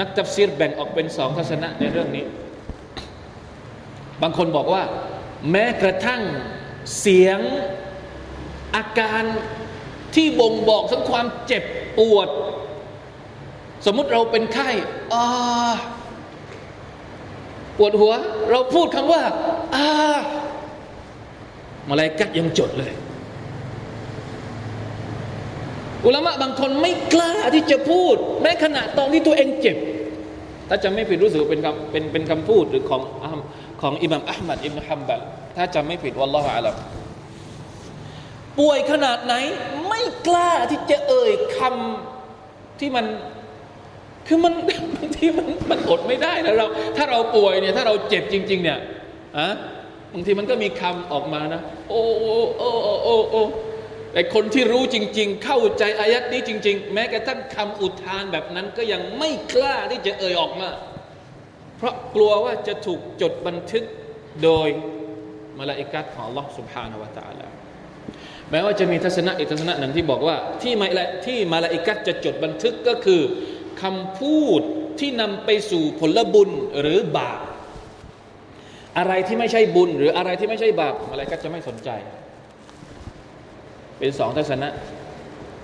นักตัฟซีรแบ่งออกเป็นสองทัศนะในเรื่องนี้ บางคนบอกว่า แม้กระทั่งเสียงอาการที่บ่งบอกถึงความเจ็บปวด สมมุติเราเป็นไข้อาปวดหัว เราพูดคำว่าอามาลายกัดยังจดเลย อุลามะบางคนไม่กล้าที่จะพูด แม้ขณะตอนที่ตัวเองเจ็บ ถ้าจะไม่ผิดรู้สึกเป็นคำเป็นเป็นคำพูดหรือของของอิหมัมอัลมัดอิบนุฮัมบัลถ้าจำไม่ผิดวัลลอฮฺอาลัมป่วยขนาดไหนไม่กล้าที่จะเอ่ยคำที่มันคือมันบางทีมันมันอดไม่ได้นะเราถ้าเราป่วยเนี่ยถ้าเราเจ็บจริง ๆ เนี่ยอะบางทีมันก็มีคำออกมานะ โอ้โอ้โอ้โอ้โอ้ แต่คนที่รู้จริง ๆ เข้าใจอายัดนี้จริง ๆ แม้กระทั่งคำอุทานแบบนั้นก็ยังไม่กล้าที่จะเอ่ยออกมา เพราะกลัวว่าจะถูกจดบันทึกโดยมาลาอิกัดของ Allah سبحانه และ تعالى แม้ว่าจะมีทัศนะอีกทัศนะหนึ่งที่บอกว่าที่มาละที่มาลาอิกัดจะจดบันทึกก็คือคำพูดที่นำไปสู่ผลบุญหรือบาปอะไรที่ไม่ใช่บุญ หรืออะไรที่ไม่ใช่บาปมาลาอิกัดจะไม่สนใจ เป็นสองทัศนะ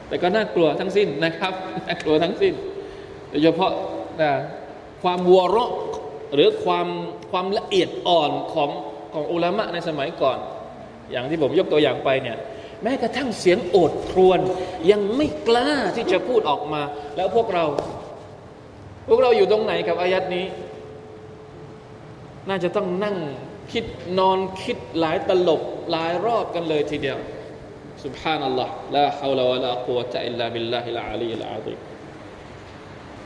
แต่ก็น่ากลัวทั้งสิ้นนะครับน่ากลัวทั้งสิ้นโดยเฉพาะนะความวัวเราะหรือความความละเอียดอ่อนของของอุลามะในสมัยก่อน อย่างที่ผมยกตัวอย่างไปเนี่ยแม้กระทั่งเสียงโอดครวญยังไม่กล้าที่จะพูดออกมา แล้วพวกเรา พวกเราอยู่ตรงไหนกับอายัดนี้ น่าจะต้องนั่งคิดนอนคิดหลายตลบหลายรอบกันเลยทีเดียว سبحان الله. لا حول ولا قوة إلا بالله العلي العظيم.